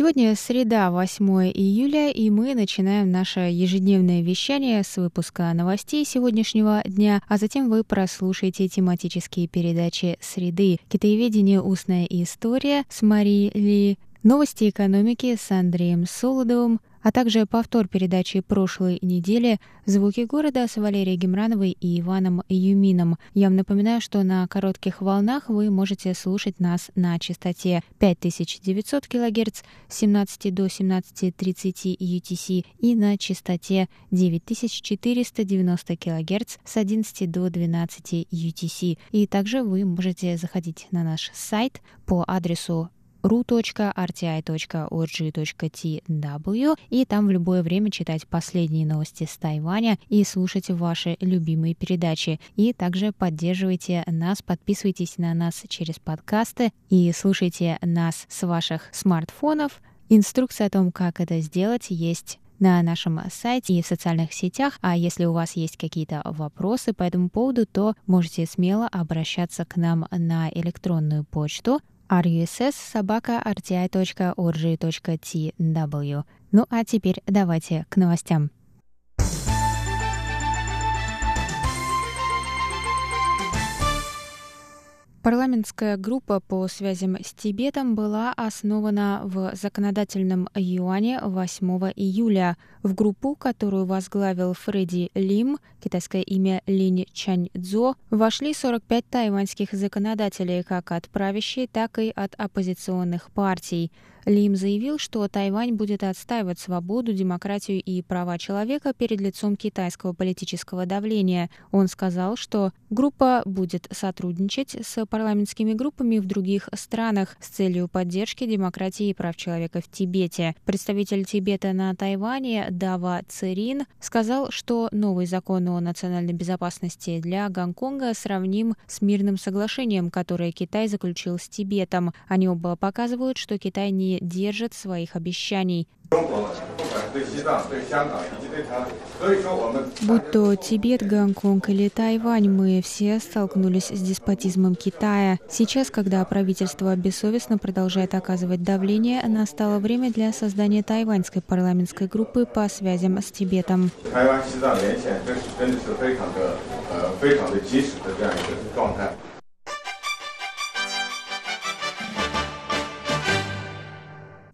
Сегодня среда, 8 июля, и мы начинаем наше ежедневное вещание с выпуска новостей сегодняшнего дня, а затем вы прослушаете тематические передачи «Среды», «Китаеведение. Устная история» с Марией Ли, Новости экономики с Андреем Солодовым, а также повтор передачи прошлой недели «Звуки города» с Валерией Гемрановой и Иваном Юмином. Я вам напоминаю, что на коротких волнах вы можете слушать нас на частоте 5900 кГц с 17 до 17.30 UTC и на частоте 9490 кГц с 11 до 12 UTC. И также вы можете заходить на наш сайт по адресу ru.rti.org.tw и там в любое время читать последние новости с Тайваня и слушать ваши любимые передачи. И также поддерживайте нас, подписывайтесь на нас через подкасты и слушайте нас с ваших смартфонов. Инструкция о том, как это сделать, есть на нашем сайте и в социальных сетях. А если у вас есть какие-то вопросы по этому поводу, то можете смело обращаться к нам на электронную почту russ собака rti.org.tw. Ну а теперь давайте к новостям. Парламентская группа по связям с Тибетом была основана в законодательном юане 8 июля. В группу, которую возглавил Фредди Лим, китайское имя Линь Чаньцзо, вошли 45 тайваньских законодателей как от правящей, так и от оппозиционных партий. Лим заявил, что Тайвань будет отстаивать свободу, демократию и права человека перед лицом китайского политического давления. Он сказал, что группа будет сотрудничать с парламентскими группами в других странах с целью поддержки демократии и прав человека в Тибете. Представитель Тибета на Тайване Дава Церин сказал, что новый закон о национальной безопасности для Гонконга сравним с мирным соглашением, которое Китай заключил с Тибетом. Они оба показывают, что Китай не держит своих обещаний. Будь то Тибет, Гонконг или Тайвань, мы все столкнулись с деспотизмом Китая. Сейчас, когда правительство бессовестно продолжает оказывать давление, настало время для создания тайваньской парламентской группы по связям с Тибетом.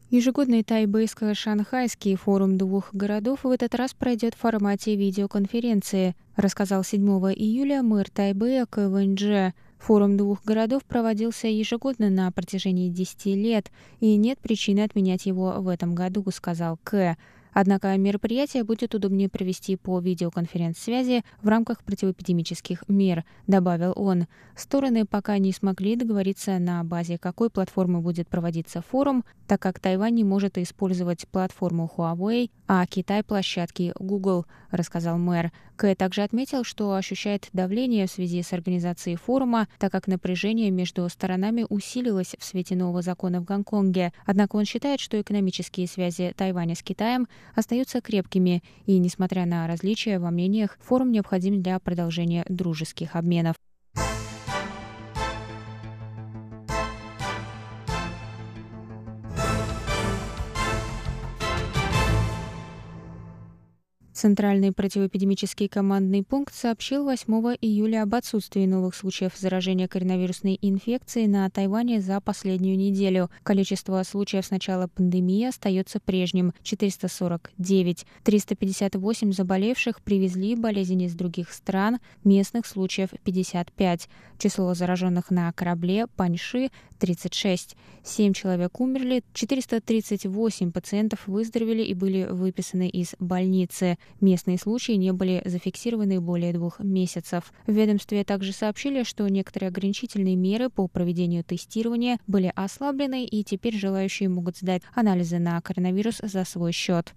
Ежегодный тайбэйско-шанхайский форум двух городов в этот раз пройдет в формате видеоконференции, рассказал 7 июля мэр Тайбэя Квэньдже. Форум двух городов проводился ежегодно на протяжении 10 лет, и нет причины отменять его в этом году, сказал К. Однако мероприятие будет удобнее провести по видеоконференц-связи в рамках противоэпидемических мер, добавил он. Стороны пока не смогли договориться на базе какой платформы будет проводиться форум, так как Тайвань не может использовать платформу Huawei, а Китай – площадки Google, рассказал мэр. Кэ также отметил, что ощущает давление в связи с организацией форума, так как напряжение между сторонами усилилось в свете нового закона в Гонконге. Однако он считает, что экономические связи Тайваня с Китаем остаются крепкими, и, несмотря на различия во мнениях, форум необходим для продолжения дружеских обменов. Центральный противоэпидемический командный пункт сообщил 8 июля об отсутствии новых случаев заражения коронавирусной инфекцией на Тайване за последнюю неделю. Количество случаев с начала пандемии остается прежним – 449. 358 заболевших привезли болезнь из других стран, местных случаев 55. Число зараженных на корабле Паньши – 36. 7 человек умерли, 438 пациентов выздоровели и были выписаны из больницы. Местные случаи не были зафиксированы более двух месяцев. В ведомстве также сообщили, что некоторые ограничительные меры по проведению тестирования были ослаблены, и теперь желающие могут сдать анализы на коронавирус за свой счет.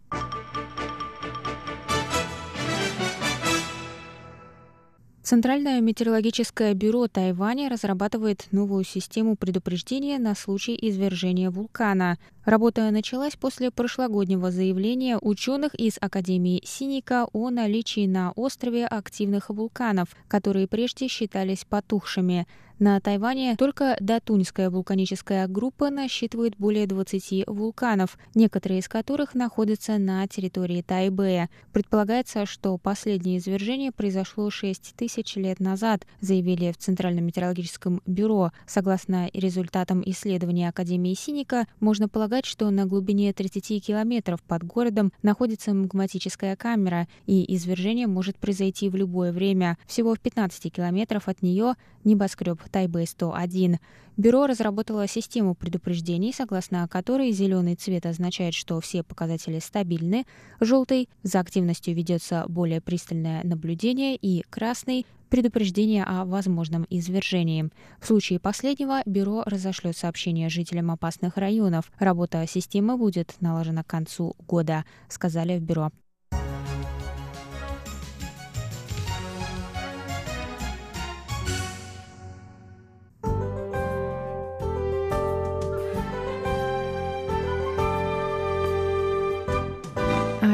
Центральное метеорологическое бюро Тайваня разрабатывает новую систему предупреждения на случай извержения вулкана. Работа началась после прошлогоднего заявления ученых из Академии Синика о наличии на острове активных вулканов, которые прежде считались потухшими. На Тайване только Датуньская вулканическая группа насчитывает более 20 вулканов, некоторые из которых находятся на территории Тайбэя. Предполагается, что последнее извержение произошло 6 тысяч лет назад, заявили в Центральном метеорологическом бюро. Согласно результатам исследования Академии Синика, можно полагать, что на глубине 30 километров под городом находится магматическая камера, и извержение может произойти в любое время. Всего в 15 километров от нее небоскреб Тайбэй-101. Бюро разработало систему предупреждений, согласно которой зеленый цвет означает, что все показатели стабильны, желтый – за активностью ведется более пристальное наблюдение, и красный предупреждение о возможном извержении. В случае последнего бюро разошлет сообщение жителям опасных районов. Работа системы будет налажена к концу года, сказали в бюро.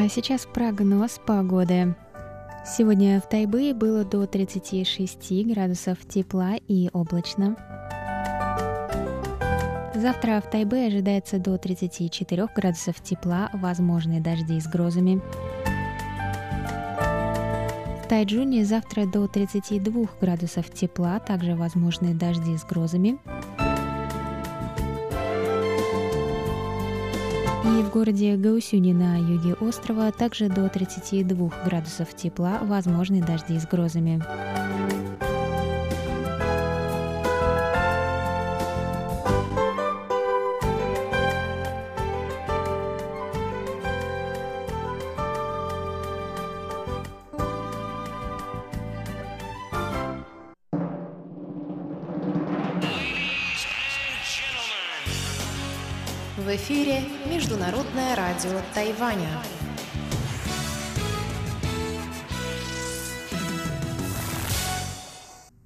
А сейчас прогноз погоды. Сегодня в Тайбэе было до 36 градусов тепла и облачно. Завтра в Тайбэе ожидается до 34 градусов тепла, возможные дожди с грозами. В Тайджуне завтра до 32 градусов тепла, также возможны дожди с грозами. И в городе Гаусюни на юге острова также до 32 градусов тепла, возможны дожди с грозами. Эфире Международное радио Тайваня.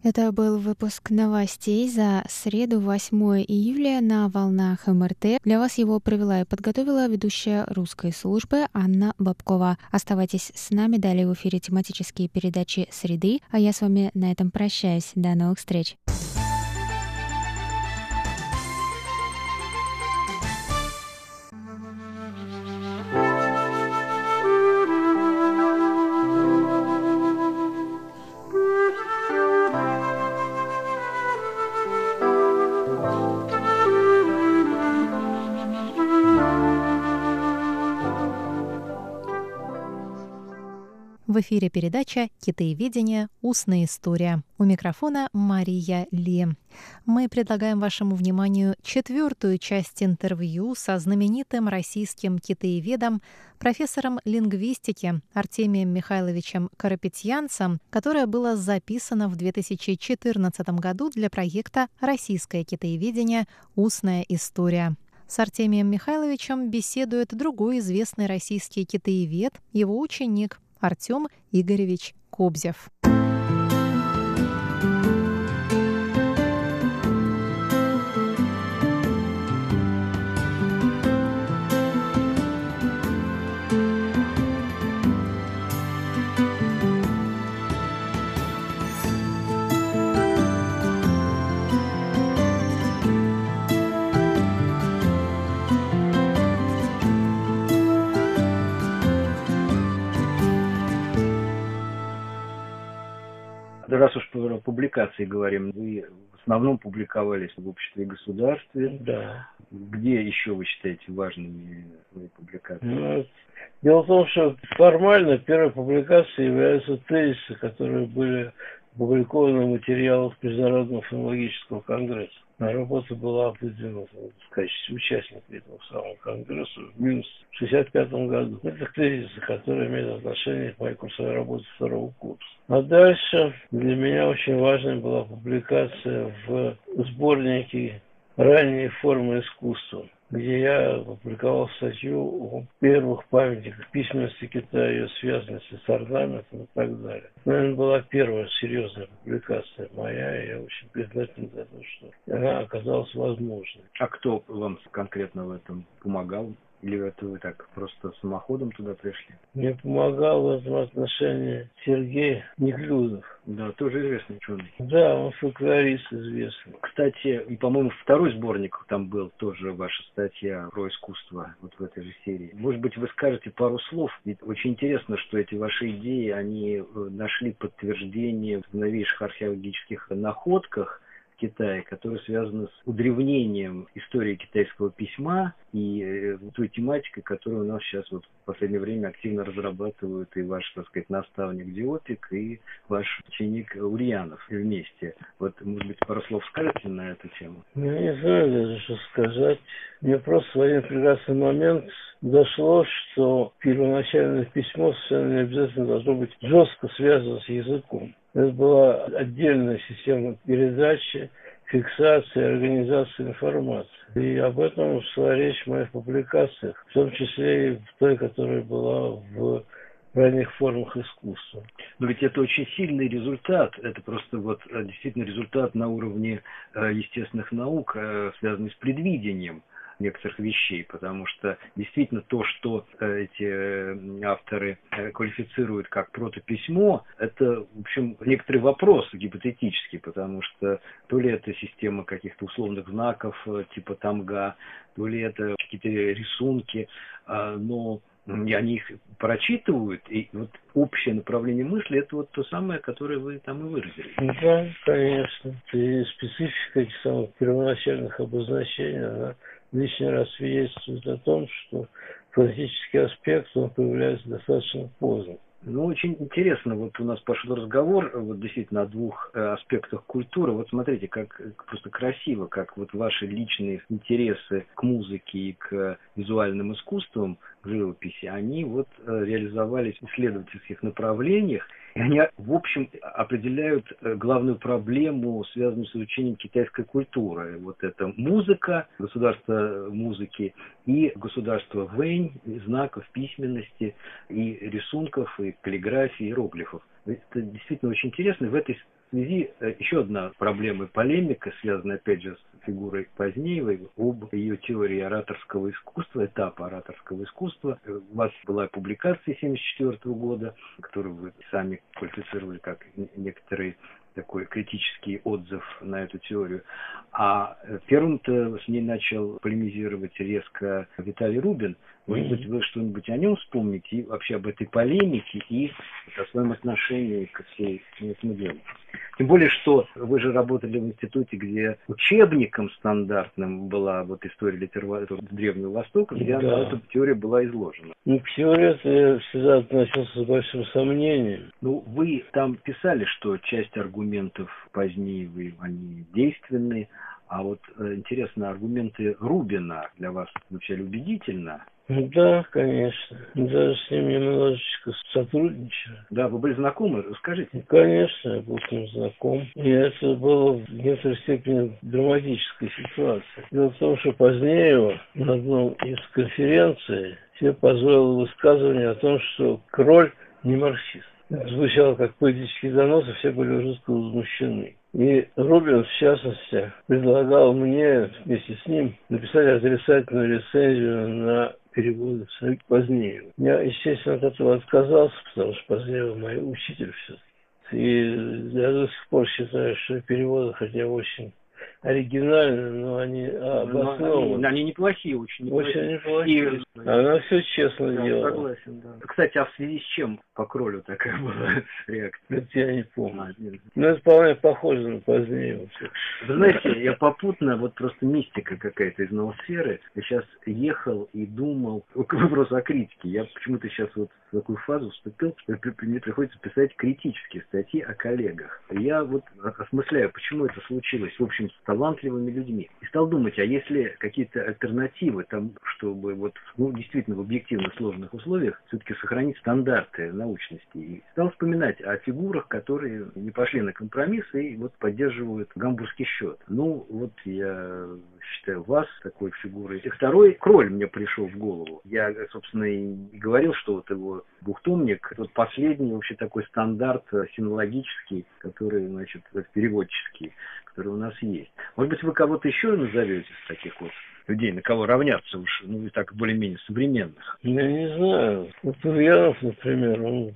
Это был выпуск новостей за среду 8 июля на волнах МРТ. Для вас его провела и подготовила ведущая русской службы Анна Бабкова. Оставайтесь с нами, далее в эфире тематические передачи «Среды», а я с вами на этом прощаюсь. До новых встреч! В эфире передача «Китаеведение. Устная история». У микрофона Мария Ли. Мы предлагаем вашему вниманию четвертую часть интервью со знаменитым российским китаеведом, профессором лингвистики Артемием Михайловичем Карапетьянцем, которое было записано в 2014 году для проекта «Российское китаеведение. Устная история». С Артемием Михайловичем беседует другой известный российский китаевед, его ученик Артем Игоревич Кобзев. Раз уж про публикации говорим, вы в основном публиковались в обществе и государстве. Да. Где еще вы считаете важными свои публикации? Ну, дело в том, что формально первой публикацией являются тезисы, которые были опубликованы в материалах Международного филологического конгресса. Работа была выдвинута в качестве участника этого самого конгресса в в 65 году. Это тезисы, которые имеют отношение к моей курсовой работе второго курса. А дальше для меня очень важной была публикация в сборнике «Ранние формы искусства» где я опубликовал статью о первых памятниках письменности Китая, ее связанности с орнаментом и так далее. Это, наверное, была первая серьезная публикация моя, и я очень признателен за то, что она оказалась возможной. А кто вам конкретно в этом помогал? Или это вы так просто самоходом туда пришли? Мне помогал в этом отношении Сергей Неклюдов. Да, тоже известный ученый. Да, он фольклорист известный. Кстати, и, по-моему, второй сборник там был тоже ваша статья про искусство вот в этой же серии. Может быть, вы скажете пару слов? Ведь очень интересно, что эти ваши идеи, они э, нашли подтверждение в новейших археологических находках – Китае, которые связаны с удревнением истории китайского письма и э, той тематикой, которую у нас сейчас вот в последнее время активно разрабатывают и ваш, так сказать, наставник Диопик, и ваш ученик Ульянов вместе. Вот, может быть, пару слов скажете на эту тему? Я не знаю даже, что сказать. Мне просто в один прекрасный момент дошло, что первоначальное письмо совершенно не обязательно должно быть жестко связано с языком. Это была отдельная система передачи, фиксации, организации информации. И об этом шла речь в моих публикациях, в том числе и в той, которая была в ранних формах искусства. Но ведь это очень сильный результат. Это просто вот э, действительно результат на уровне э, естественных наук, э, связанный с предвидением некоторых вещей, потому что действительно то, что э, эти э, авторы э, квалифицируют как протописьмо, это, в общем, некоторые вопросы гипотетические, потому что то ли это система каких-то условных знаков типа тамга, то ли это какие-то рисунки, а, но и они их прочитывают, и вот общее направление мысли, это вот то самое, которое вы там и выразили. Да, конечно. И специфика этих самых первоначальных обозначений, она лишний раз свидетельствует о том, что фантастический аспект, он появляется достаточно поздно. Ну, очень интересно, вот у нас пошел разговор вот действительно о двух э, аспектах культуры. Вот смотрите, как просто красиво, как вот ваши личные интересы к музыке и к визуальным искусствам, к живописи, они вот э, реализовались в исследовательских направлениях, и они, в общем, определяют э, главную проблему, связанную с изучением китайской культуры. Вот это музыка, государство музыки и государство Вэнь, знаков письменности и рисунков, и каллиграфии, и иероглифов. Это действительно очень интересно. В этой связи э, еще одна проблема и полемика, связанная, опять же, с фигурой Позднеевой, об ее теории ораторского искусства, этапа ораторского искусства. У вас была публикация 1974 года, которую вы сами квалифицировали как некоторые такой критический отзыв на эту теорию. А первым-то с ней начал полемизировать резко Виталий Рубин. Может быть, вы что-нибудь о нем вспомните, и вообще об этой полемике, и о своем отношении к всей этому делу. Тем более, что вы же работали в институте, где учебником стандартным была вот история литературы Древнего Востока, где да. эта теория была изложена. Ну, к теории я всегда относился с большим сомнением. Ну, вы там писали, что часть аргументов позднее вы, они действенны, а вот э, интересно, аргументы Рубина для вас звучали убедительно? Да, конечно. Даже с ним немножечко сотрудничаю. Да, вы были знакомы? Расскажите. Конечно, я был с ним знаком. И это было в некоторой степени драматической ситуации. Дело в том, что позднее его на одном из конференций себе позволил высказывание о том, что Кроль не марксист. Звучало как поэтический донос, и все были жестко возмущены. И Рубин, в частности, предлагал мне вместе с ним написать отрицательную рецензию на переводы позднее. Я, естественно, от этого отказался, потому что позднее мой учитель все-таки. И я до сих пор считаю, что переводы, хотя очень оригинальны, но они обоснованы. Они, они неплохие, очень неплохие. Очень неплохие. И... Она все честно да, делала. Согласен, да. Кстати, а в связи с чем по кролю такая была реакция? Это я не помню. А. Но это вполне похоже на позднее. Вы знаете, я попутно, вот просто мистика какая-то из ноосферы. Я сейчас ехал и думал, вопрос о критике. Я почему-то сейчас вот в такую фазу вступил, что мне приходится писать критические статьи о коллегах. Я вот осмысляю, почему это случилось. В общем, очень талантливыми людьми. И стал думать, а если какие-то альтернативы, там, чтобы вот, ну, действительно в объективно сложных условиях все-таки сохранить стандарты научности. И стал вспоминать о фигурах, которые не пошли на компромиссы и вот поддерживают гамбургский счет. Ну, вот я считаю вас такой фигурой. И второй кроль мне пришел в голову. Я, собственно, и говорил, что вот его двухтомник, вот последний вообще такой стандарт синологический, который, значит, переводческий, который у нас есть. Может быть, вы кого-то еще назовете из таких вот людей, на кого равняться уж, ну, и так более-менее современных? Я не знаю. Вот Ульянов, например, он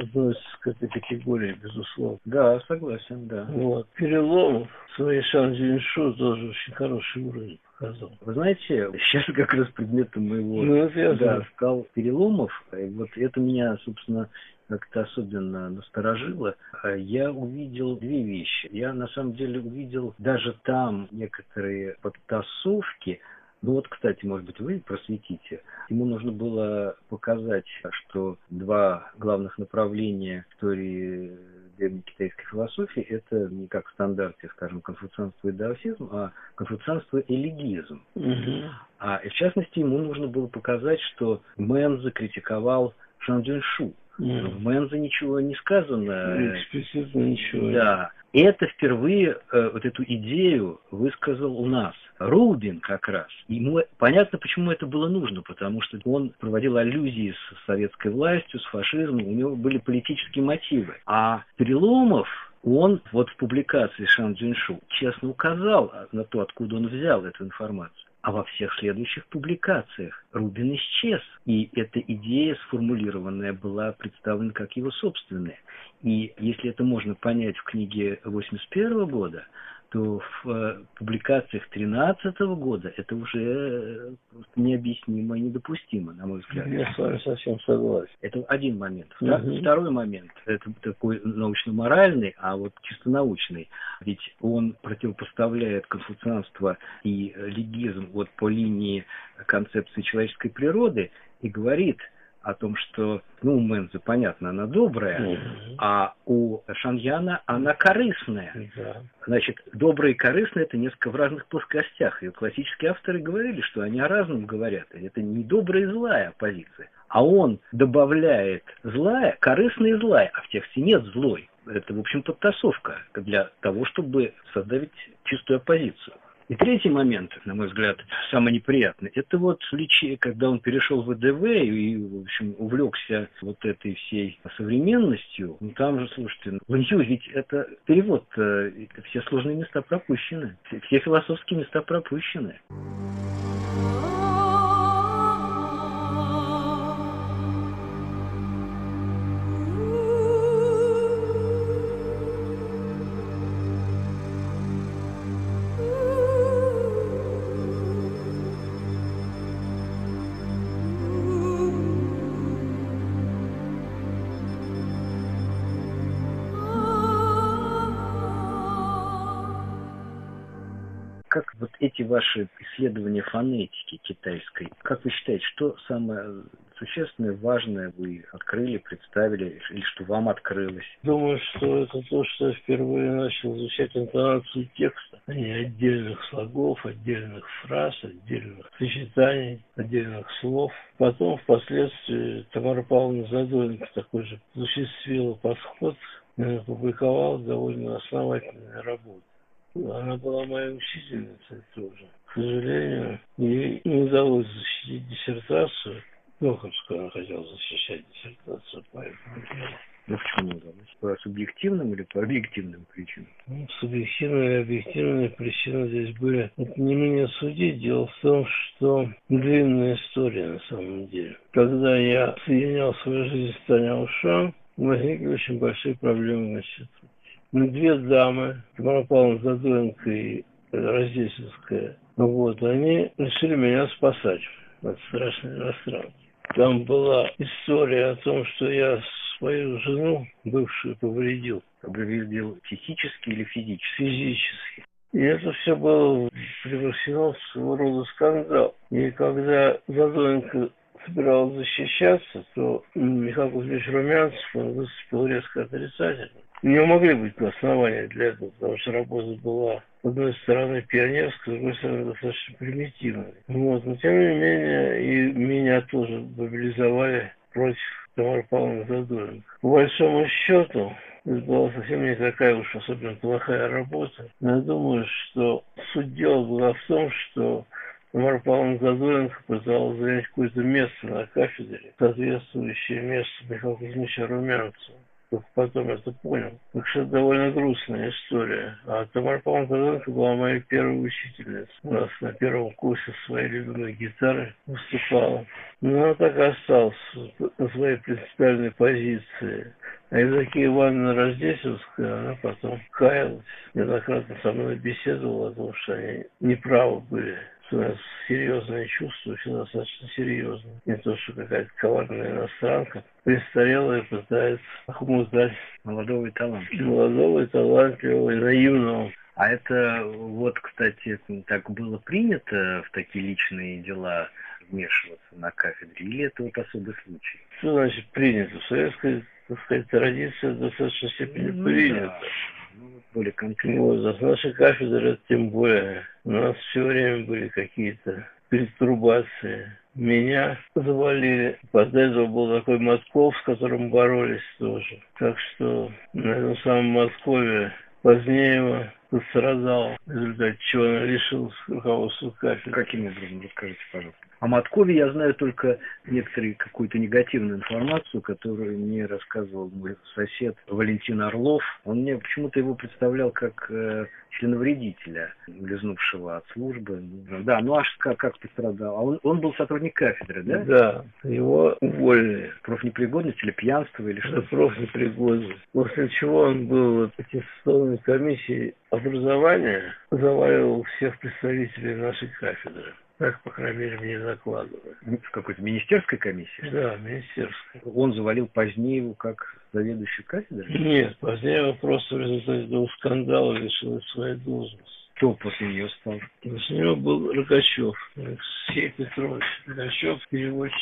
относится к этой категории, безусловно. Да, согласен, да. Вот. Переломов, своей Шан Джиншу тоже очень хороший уровень показал. Вы знаете, сейчас как раз предметом моего Ну, да, стал переломов. И вот это меня, собственно, как-то особенно насторожило. А Я увидел две вещи. Я на самом деле увидел даже там некоторые подтасовки. Ну вот, кстати, может быть, вы просветите. Ему нужно было показать, что два главных направления истории древнекитайской философии – это не как в стандарте, скажем, конфуцианство и даосизм, а конфуцианство и легизм. Мгм. А в частности, ему нужно было показать, что Мэн закритиковал Шан Джуньшу. Мгм. В Мэн-цзы ничего не сказано. Эксплицитно ничего. Да. И это впервые э, вот эту идею высказал у нас. Рубин как раз. Ему понятно, почему это было нужно, потому что он проводил аллюзии с советской властью, с фашизмом, у него были политические мотивы. А Переломов, он вот в публикации Шан Джиншу честно указал на то, откуда он взял эту информацию. А во всех следующих публикациях Рубин исчез. И эта идея сформулированная была представлена как его собственная. И если это можно понять в книге 81 года, то в э, публикациях 13 года это уже э, необъяснимо и недопустимо, на мой взгляд. Я с вами совсем согласен. Это один момент. Мгм. Второй момент, это такой научно-моральный, а вот чисто научный. Ведь он противопоставляет конфуцианство и легизм вот по линии концепции человеческой природы и говорит о том, что, ну, у Мэнза, понятно, она добрая, Мгм. а у Шаньяна она корыстная. Да. Значит, доброе и корыстное – это несколько в разных плоскостях. И классические авторы говорили, что они о разном говорят. Это не добрая и злая позиция. А он добавляет злая, корыстная и злая, а в тексте нет злой. Это, в общем, подтасовка для того, чтобы создать чистую оппозицию. И третий момент, на мой взгляд, самый неприятный, это вот случай, когда он перешел в ВДВ и, в общем, увлекся вот этой всей современностью. Ну, там же, слушайте, в Нью ведь это перевод, э, все сложные места пропущены, все философские места пропущены. Эти ваши исследования фонетики китайской, как вы считаете, что самое существенное, важное вы открыли, представили, или что вам открылось? Думаю, что это то, что я впервые начал изучать интонацию текста, а не отдельных слогов, отдельных фраз, отдельных сочетаний, отдельных слов. Потом, впоследствии, Тамара Павловна Задоренко такой же осуществила подход, и опубликовала довольно основательную работу. Она была моей учительницей тоже. К сожалению, ей не удалось защитить диссертацию. Докторскую она хотела защищать диссертацию по этому делу. Ну, почему не удалось? По субъективным или по объективным причинам? Ну, Субъективные и объективные причины здесь были. Это не мне судить. Дело в том, что длинная история на самом деле. Когда я соединял свою жизнь с Таня Ушан, возникли очень большие проблемы институте. Ну, Две дамы, Тамара Павловна Задоренко и Раздельская, вот, они решили меня спасать от страшной иностранки. Там была история о том, что я свою жену, бывшую, повредил Повредил психически или физически? физически. И это все было превращено в своего рода скандал. И когда Задоренко собиралась защищаться, то Михаил Кузьмич Румянцев он выступил резко отрицательно. не могли быть основания для этого, потому что работа была с одной стороны пионерской, с другой стороны достаточно примитивной. Вот. Но тем не менее и меня тоже мобилизовали против Тамары Павловны Задоренко. По большому счету, это была совсем не такая уж особенно плохая работа. Но я думаю, что суть дела была в том, что Тамара Павловна Задоренко пыталась занять какое-то место на кафедре, соответствующее месту Михаила Кузьмича Румянцева только потом это понял. Так что это довольно грустная история. А Тамара Павловна Казанка была моей первой учительницей. У нас на первом курсе своей любимой гитары выступала. Но она так и осталась на своей принципиальной позиции. А Евдокия Ивановна Рождественская, она потом каялась, неоднократно со мной беседовала о том, что они неправы были у нас серьезные чувства, все достаточно серьезные. Не то, что какая-то коварная иностранка престарелая пытается охмутать молодого и талантливого. Молодого и талантливого, и наивного. А это вот, кстати, так было принято в такие личные дела вмешиваться на кафедре, или это вот особый случай? Что значит принято? В советской, так сказать, традиция достаточно степени ну, принята. Да более конкретно. Вот, с нашей кафедры тем более. У нас все время были какие-то перестурбации. Меня завалили. После этого был такой Москов, с которым боролись тоже. Так что на этом самом Москве Позднее пострадал, в результате чего он лишился руководства кафедры. Каким образом, расскажите, пожалуйста. О Маткове я знаю только некоторые какую-то негативную информацию, которую мне рассказывал мой сосед Валентин Орлов. Он мне почему-то его представлял как э, членовредителя, лизнувшего от службы. Да, ну аж как, как пострадал? А он, он был сотрудник кафедры, да? Да, его уволили. Профнепригодность или пьянство или что? Профнепригодность. После чего он был в аттестационной комиссии образования, заваливал всех представителей нашей кафедры. Так, по крайней мере, мне закладывают. В какой-то министерской комиссии? Да, министерской. Он завалил Позднееву как заведующий кафедрой? Нет, Позднеева просто в результате этого скандала лишил своей должности. Кто после нее стал? После него был Рогачев, Алексей Петрович. Рогачев, переводчик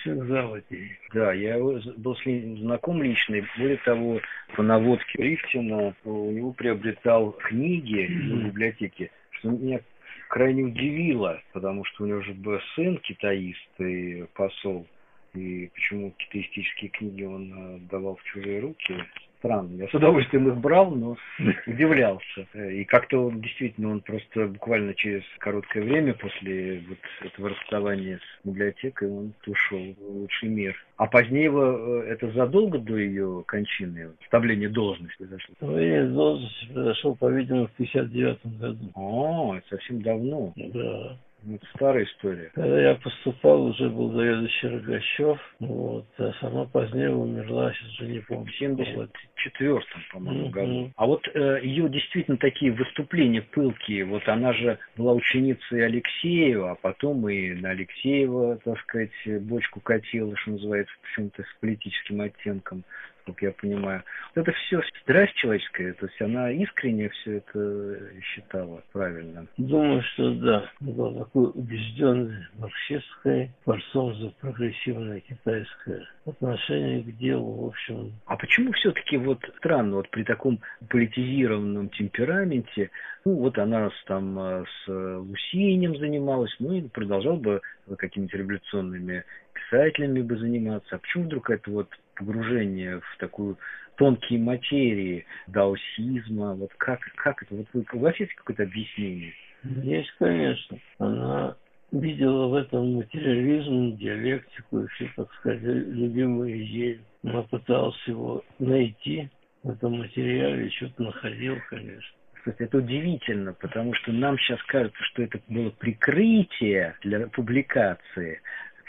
всех заводей. Да, я был с ним знаком лично. Более того, по наводке Рифтина у него приобретал книги в библиотеке, что меня крайне удивило, потому что у него же был сын китаист и посол, и почему китаистические книги он э, давал в чужие руки, странно. Я с удовольствием их брал, но удивлялся. И как-то он действительно, он просто буквально через короткое время после вот этого расставания с библиотекой он ушел в лучший мир. А позднее его, э, это задолго до ее кончины, вставления должности произошло? Вставление должности произошло, по-видимому, в 59 году. О, это совсем давно. Да. Ну, это старая история. Когда я поступал, уже был заведующий Рогачев, вот, а сама позднее умерла, сейчас уже не помню. В 74-м, по-моему, mm-hmm. году. А вот э, ее действительно такие выступления пылкие, вот она же была ученицей Алексеева, а потом и на Алексеева, так сказать, бочку катила, что называется, почему-то с политическим оттенком как я понимаю. Вот это все страсть человеческая, то есть она искренне все это считала правильно. Думаю, что да. Была такой убежденной марксистской, борцом за прогрессивное китайское отношение к делу, в общем. А почему все-таки вот странно, вот при таком политизированном темпераменте, ну вот она с, там э, с Лусинем занималась, ну и продолжал бы какими-то революционными писателями бы заниматься. А почему вдруг это вот погружение в такую тонкие материи даосизма, вот как, как это, вот вы, у вас есть какое-то объяснение? Есть, конечно. Она видела в этом материализм, диалектику и все, так сказать, любимые идеи. Она пыталась его найти в этом материале, что-то находил, конечно. Слушайте, это удивительно, потому что нам сейчас кажется, что это было прикрытие для публикации,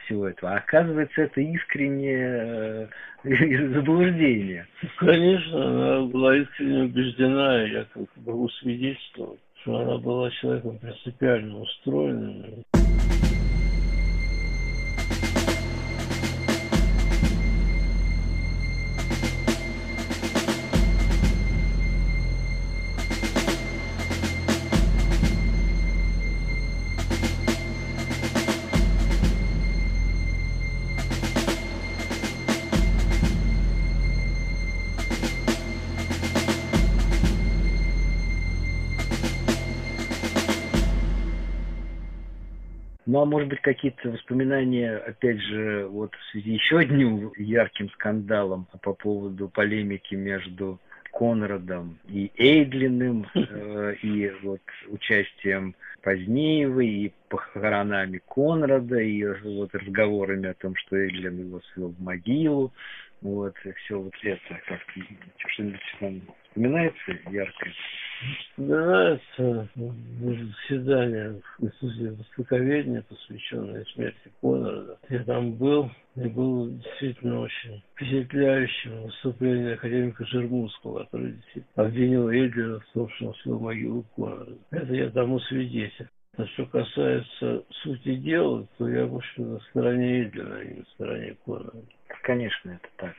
всего этого. А оказывается, это искреннее э, заблуждение. Конечно, она была искренне убеждена, я как могу свидетельствовать, что она была человеком принципиально устроенным. Ну, а может быть, какие-то воспоминания, опять же, вот в связи еще одним ярким скандалом по поводу полемики между Конрадом и Эйдлиным, э, и вот участием Позднеевой, и похоронами Конрада, и вот разговорами о том, что Эйдлин его свел в могилу. Вот, и все вот это, как что-нибудь вам вспоминается яркое? Вспоминается заседание в Институте Востоковедения, посвященное смерти Конрада. Я там был, и было действительно очень впечатляющим выступление академика Жермунского, который обвинил Эдлера в том, что он свел могилу Конрада. Это я тому свидетель. А что касается сути дела, то я, в общем, на стороне Эдлера, а не на стороне Конрада. Конечно, это так.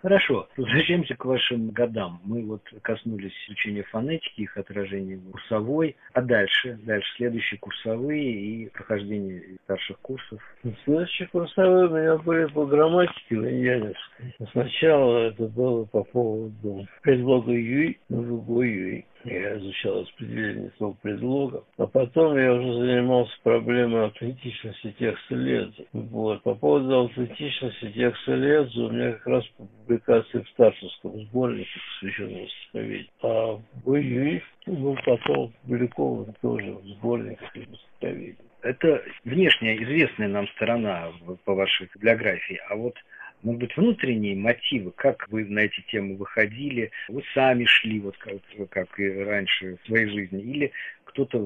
Хорошо, возвращаемся к вашим годам. Мы вот коснулись изучения фонетики, их отражения курсовой. А дальше? Дальше следующие курсовые и прохождение старших курсов. Следующие курсовые у меня были по грамматике Ленинской. Сначала это было по поводу предлога «юй», другой «юй» я изучал распределение слов предлогов, а потом я уже занимался проблемой аутентичности текста Ледзу. Вот. По поводу аутентичности текста Ледзу у меня как раз публикация в Старшевском сборнике, посвященном востоковедению. А Буюи был потом опубликован тоже в сборниках востоковедения. Это внешняя известная нам сторона по вашей библиографии, а вот может быть, внутренние мотивы, как вы на эти темы выходили, вы сами шли, вот как, как и раньше в своей жизни, или кто-то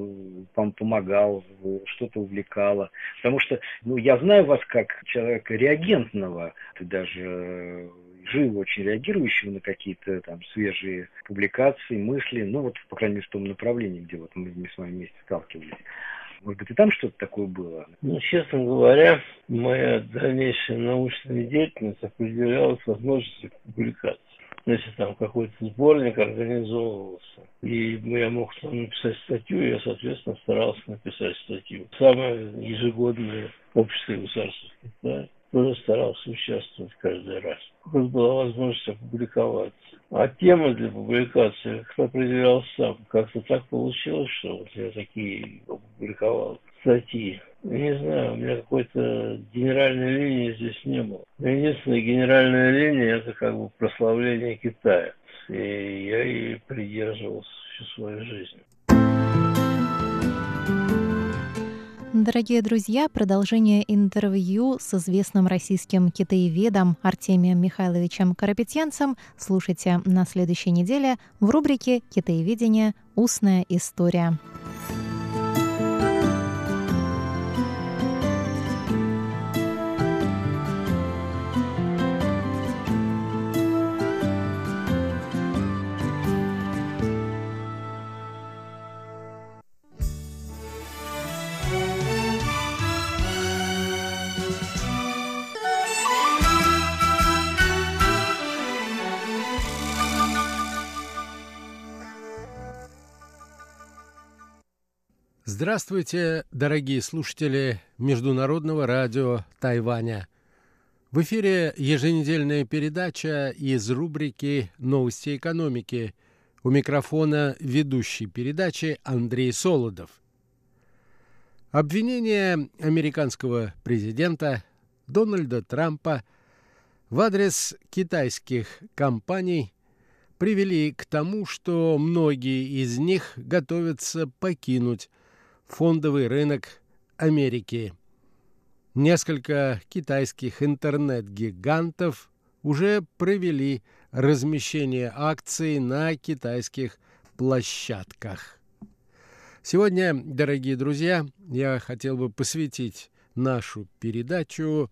вам помогал, что-то увлекало. Потому что, ну, я знаю вас как человека реагентного, ты даже живо очень реагирующего на какие-то там свежие публикации, мысли, ну вот, по крайней мере, в том направлении, где вот мы, мы с вами вместе сталкивались. Может быть, и там что-то такое было? Ну, честно говоря, моя дальнейшая научная деятельность определялась возможностью публикации. Если там какой-то сборник организовывался, и я мог там написать статью, я, соответственно, старался написать статью. Самое ежегодное общество государств Китая тоже старался участвовать каждый раз. Хоть была возможность опубликоваться. А тема для публикации как определял сам. Как-то так получилось, что вот я такие опубликовал статьи. Не знаю, у меня какой-то генеральной линии здесь не было. Единственная генеральная линия – это как бы прославление Китая. И я и придерживался всю свою жизнь. Дорогие друзья, продолжение интервью с известным российским китаеведом Артемием Михайловичем Карапетянцем слушайте на следующей неделе в рубрике «Китаеведение. Устная история». Здравствуйте, дорогие слушатели Международного радио Тайваня. В эфире еженедельная передача из рубрики «Новости экономики». У микрофона ведущий передачи Андрей Солодов. Обвинение американского президента Дональда Трампа в адрес китайских компаний привели к тому, что многие из них готовятся покинуть фондовый рынок Америки. Несколько китайских интернет-гигантов уже провели размещение акций на китайских площадках. Сегодня, дорогие друзья, я хотел бы посвятить нашу передачу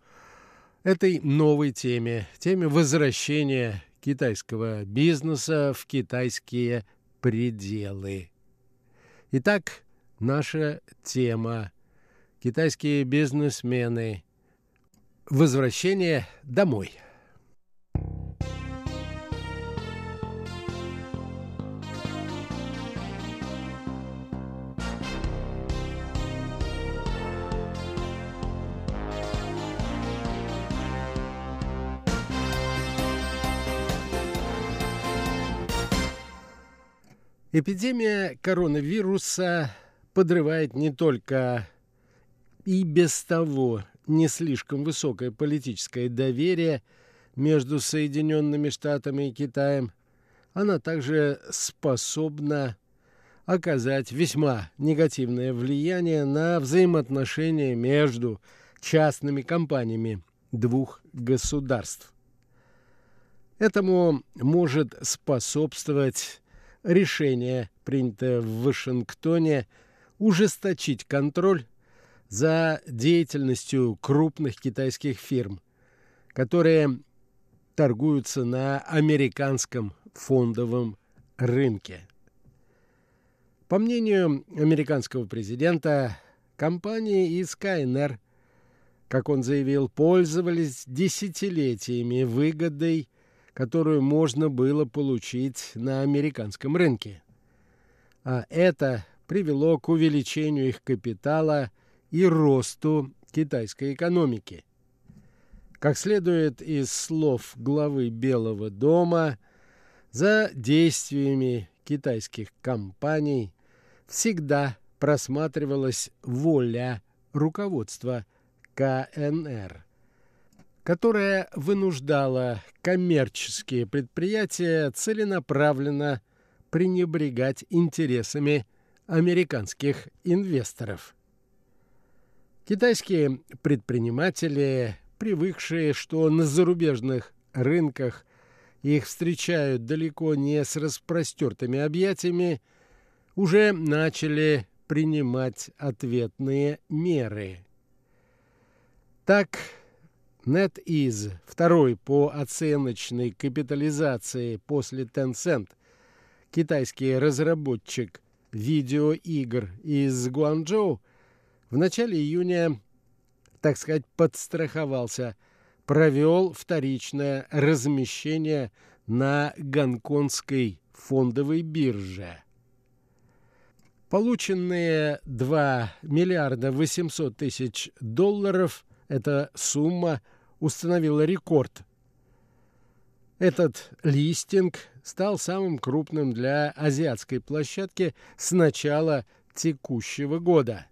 этой новой теме, теме возвращения китайского бизнеса в китайские пределы. Итак, Наша тема – китайские бизнесмены. Возвращение домой. Эпидемия коронавируса подрывает не только и без того не слишком высокое политическое доверие между Соединенными Штатами и Китаем, она также способна оказать весьма негативное влияние на взаимоотношения между частными компаниями двух государств. Этому может способствовать решение, принятое в Вашингтоне, ужесточить контроль за деятельностью крупных китайских фирм, которые торгуются на американском фондовом рынке. По мнению американского президента, компании из КНР, как он заявил, пользовались десятилетиями выгодой, которую можно было получить на американском рынке. А это привело к увеличению их капитала и росту китайской экономики. Как следует из слов главы Белого дома, за действиями китайских компаний всегда просматривалась воля руководства КНР, которая вынуждала коммерческие предприятия целенаправленно пренебрегать интересами американских инвесторов. Китайские предприниматели, привыкшие, что на зарубежных рынках их встречают далеко не с распростертыми объятиями, уже начали принимать ответные меры. Так, NetEase, второй по оценочной капитализации после Tencent, китайский разработчик видеоигр из Гуанчжоу, в начале июня, так сказать, подстраховался, провел вторичное размещение на гонконгской фондовой бирже. Полученные 2 миллиарда 800 тысяч долларов – эта сумма установила рекорд. Этот листинг стал самым крупным для азиатской площадки с начала текущего года –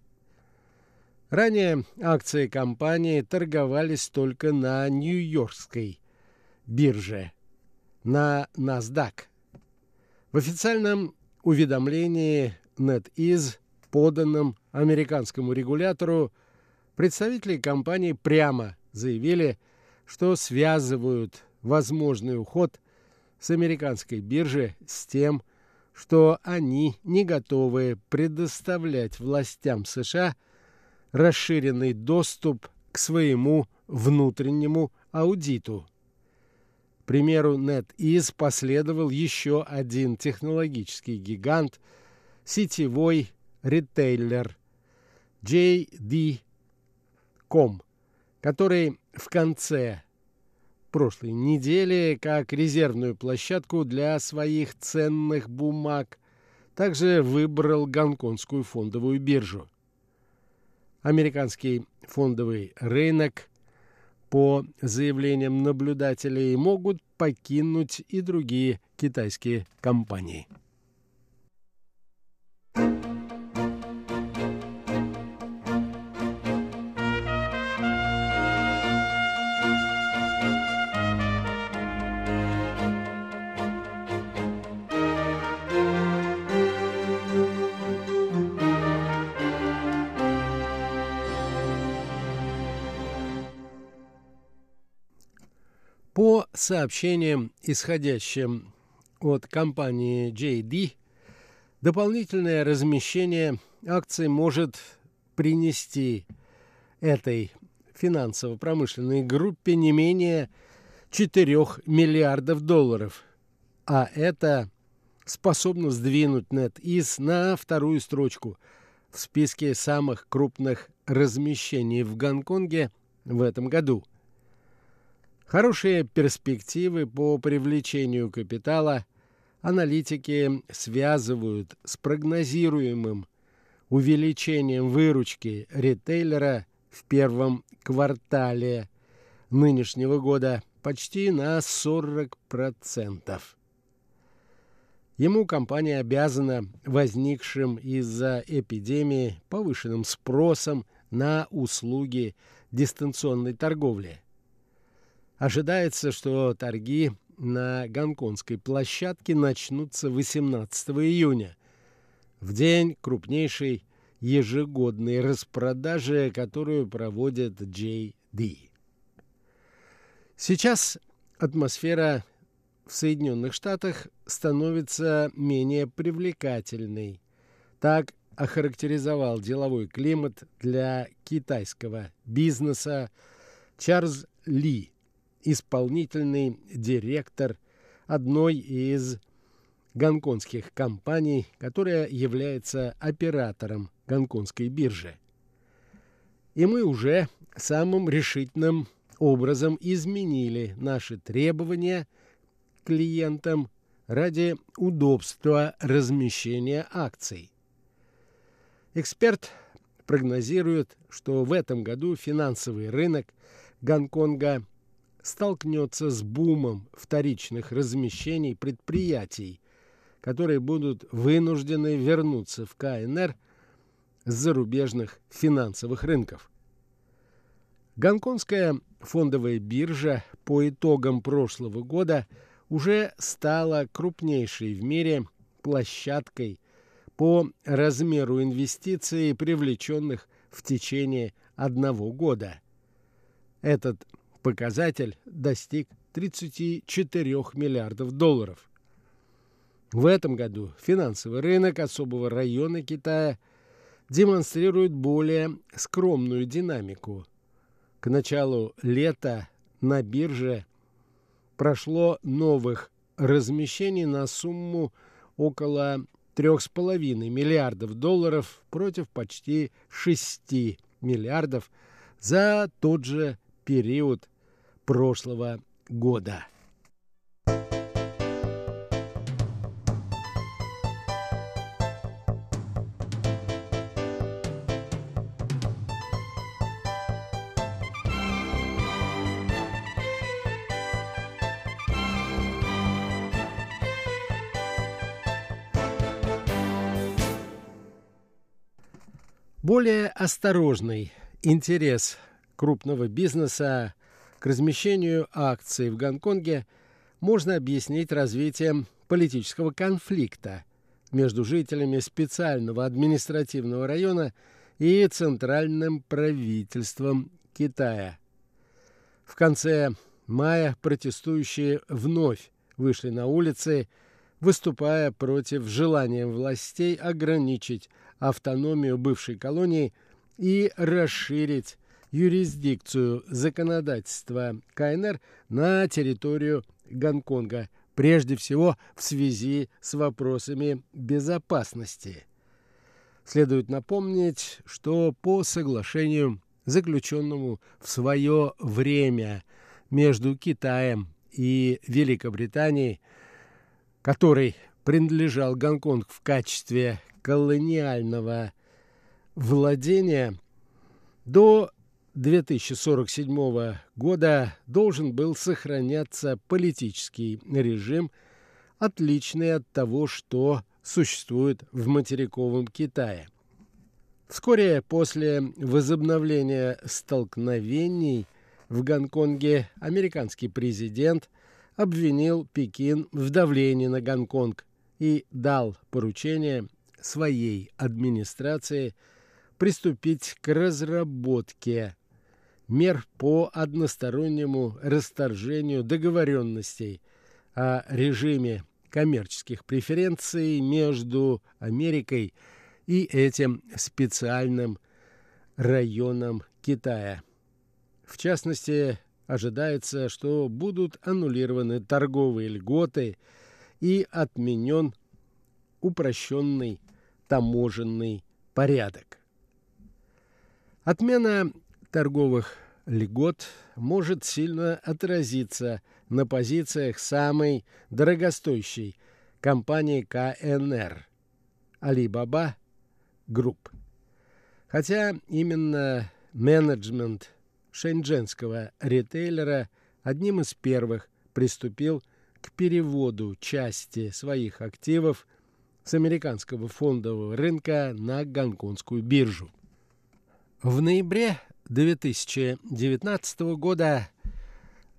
Ранее акции компании торговались только на Нью-Йоркской бирже, на NASDAQ. В официальном уведомлении NetEase, поданном американскому регулятору, представители компании прямо заявили, что связывают возможный уход с американской биржи с тем, что они не готовы предоставлять властям США – расширенный доступ к своему внутреннему аудиту. К примеру NetEase последовал еще один технологический гигант, сетевой ритейлер JD.com, который в конце прошлой недели как резервную площадку для своих ценных бумаг также выбрал гонконгскую фондовую биржу американский фондовый рынок, по заявлениям наблюдателей, могут покинуть и другие китайские компании. По сообщениям, исходящим от компании JD, дополнительное размещение акций может принести этой финансово-промышленной группе не менее 4 миллиардов долларов, а это способно сдвинуть NetEase на вторую строчку в списке самых крупных размещений в Гонконге в этом году – Хорошие перспективы по привлечению капитала аналитики связывают с прогнозируемым увеличением выручки ритейлера в первом квартале нынешнего года почти на 40%. Ему компания обязана возникшим из-за эпидемии повышенным спросом на услуги дистанционной торговли. Ожидается, что торги на гонконгской площадке начнутся 18 июня, в день крупнейшей ежегодной распродажи, которую проводит JD. Сейчас атмосфера в Соединенных Штатах становится менее привлекательной. Так охарактеризовал деловой климат для китайского бизнеса Чарльз Ли, исполнительный директор одной из гонконгских компаний, которая является оператором гонконгской биржи. И мы уже самым решительным образом изменили наши требования клиентам ради удобства размещения акций. Эксперт прогнозирует, что в этом году финансовый рынок Гонконга столкнется с бумом вторичных размещений предприятий, которые будут вынуждены вернуться в КНР с зарубежных финансовых рынков. Гонконгская фондовая биржа по итогам прошлого года уже стала крупнейшей в мире площадкой по размеру инвестиций, привлеченных в течение одного года. Этот показатель достиг 34 миллиардов долларов. В этом году финансовый рынок особого района Китая демонстрирует более скромную динамику. К началу лета на бирже прошло новых размещений на сумму около 3,5 миллиардов долларов против почти 6 миллиардов за тот же период прошлого года. Более осторожный интерес крупного бизнеса к размещению акций в Гонконге можно объяснить развитием политического конфликта между жителями специального административного района и центральным правительством Китая. В конце мая протестующие вновь вышли на улицы, выступая против желания властей ограничить автономию бывшей колонии и расширить юрисдикцию законодательства КНР на территорию Гонконга, прежде всего в связи с вопросами безопасности. Следует напомнить, что по соглашению, заключенному в свое время между Китаем и Великобританией, который принадлежал Гонконг в качестве колониального владения, до 2047 года должен был сохраняться политический режим, отличный от того, что существует в материковом Китае. Вскоре после возобновления столкновений в Гонконге американский президент обвинил Пекин в давлении на Гонконг и дал поручение своей администрации приступить к разработке мер по одностороннему расторжению договоренностей о режиме коммерческих преференций между Америкой и этим специальным районом Китая. В частности, ожидается, что будут аннулированы торговые льготы и отменен упрощенный таможенный порядок. Отмена торговых льгот может сильно отразиться на позициях самой дорогостоящей компании КНР Alibaba Group. Хотя именно менеджмент шэньчжэнского ритейлера одним из первых приступил к переводу части своих активов с американского фондового рынка на гонконгскую биржу. В ноябре 2019 года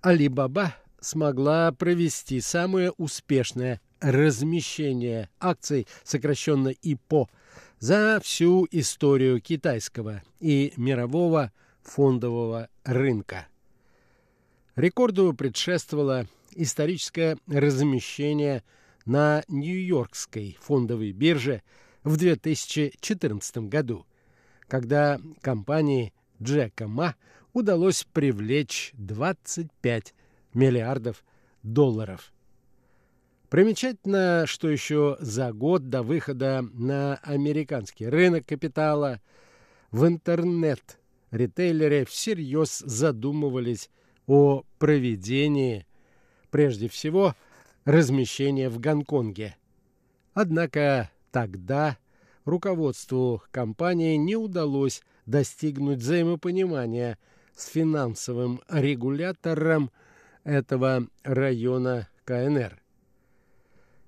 Alibaba смогла провести самое успешное размещение акций, сокращенно ИПО, за всю историю китайского и мирового фондового рынка. Рекорду предшествовало историческое размещение на Нью-Йоркской фондовой бирже в 2014 году, когда компании Джека Ма удалось привлечь 25 миллиардов долларов. Примечательно, что еще за год до выхода на американский рынок капитала в интернет-ритейлере всерьез задумывались о проведении, прежде всего, размещения в Гонконге. Однако тогда руководству компании не удалось достигнуть взаимопонимания с финансовым регулятором этого района КНР.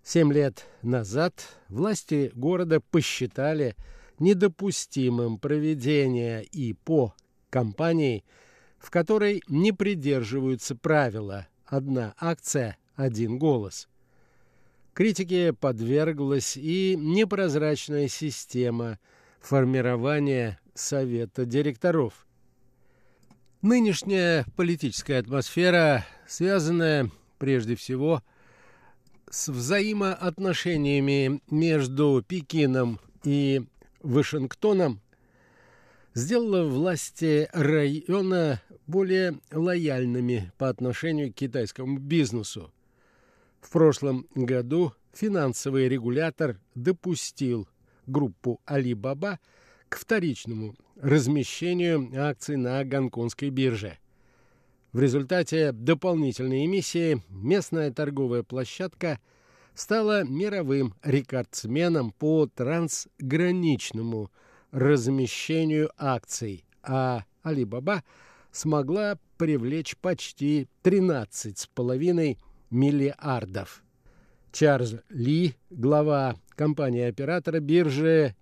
Семь лет назад власти города посчитали недопустимым проведение и по компании, в которой не придерживаются правила «одна акция, один голос». Критике подверглась и непрозрачная система формирования совета директоров. Нынешняя политическая атмосфера, связанная прежде всего с взаимоотношениями между Пекином и Вашингтоном, сделала власти района более лояльными по отношению к китайскому бизнесу. В прошлом году финансовый регулятор допустил группу Alibaba к вторичному размещению акций на гонконгской бирже. В результате дополнительной эмиссии местная торговая площадка стала мировым рекордсменом по трансграничному размещению акций, а Alibaba смогла привлечь почти 13,5 миллиардов. Чарльз Ли, глава компании-оператора биржи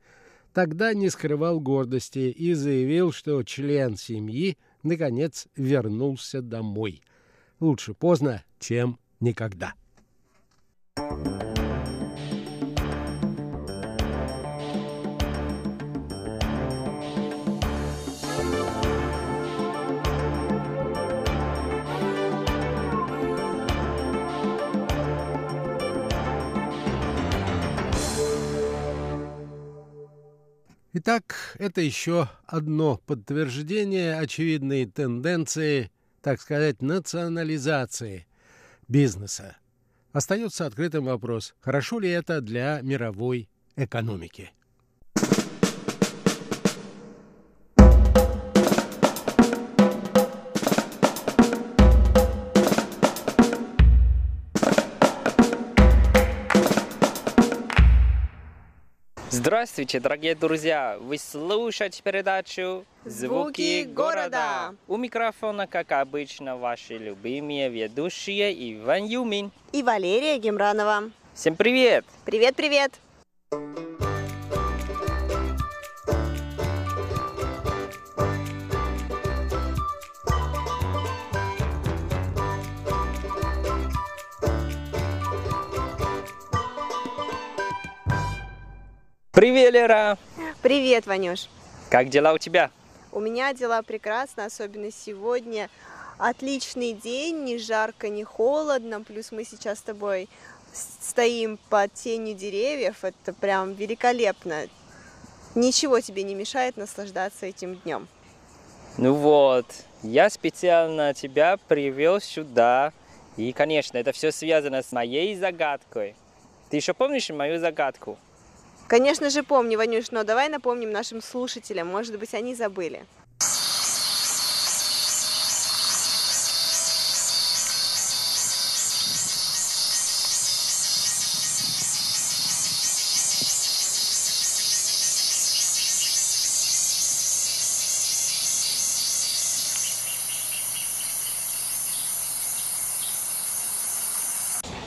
тогда не скрывал гордости и заявил, что член семьи наконец вернулся домой. Лучше поздно, чем никогда. Итак, это еще одно подтверждение очевидной тенденции, так сказать, национализации бизнеса. Остается открытым вопрос, хорошо ли это для мировой экономики. Здравствуйте, дорогие друзья! Вы слушаете передачу «Звуки города». У микрофона, как обычно, ваши любимые ведущие Иван Юмин И Валерия Гемранова. Всем привет! Привет-привет! Привет, Лера! Привет, Ванюш! Как дела у тебя? У меня дела прекрасно, особенно сегодня. Отличный день, ни жарко, ни холодно. Плюс мы сейчас с тобой стоим под тенью деревьев. Это прям великолепно. Ничего тебе не мешает наслаждаться этим днем. Ну вот, я специально тебя привел сюда. И, конечно, это все связано с моей загадкой. Ты еще помнишь мою загадку? Конечно же помню, Ванюш, но давай напомним нашим слушателям, может быть, они забыли.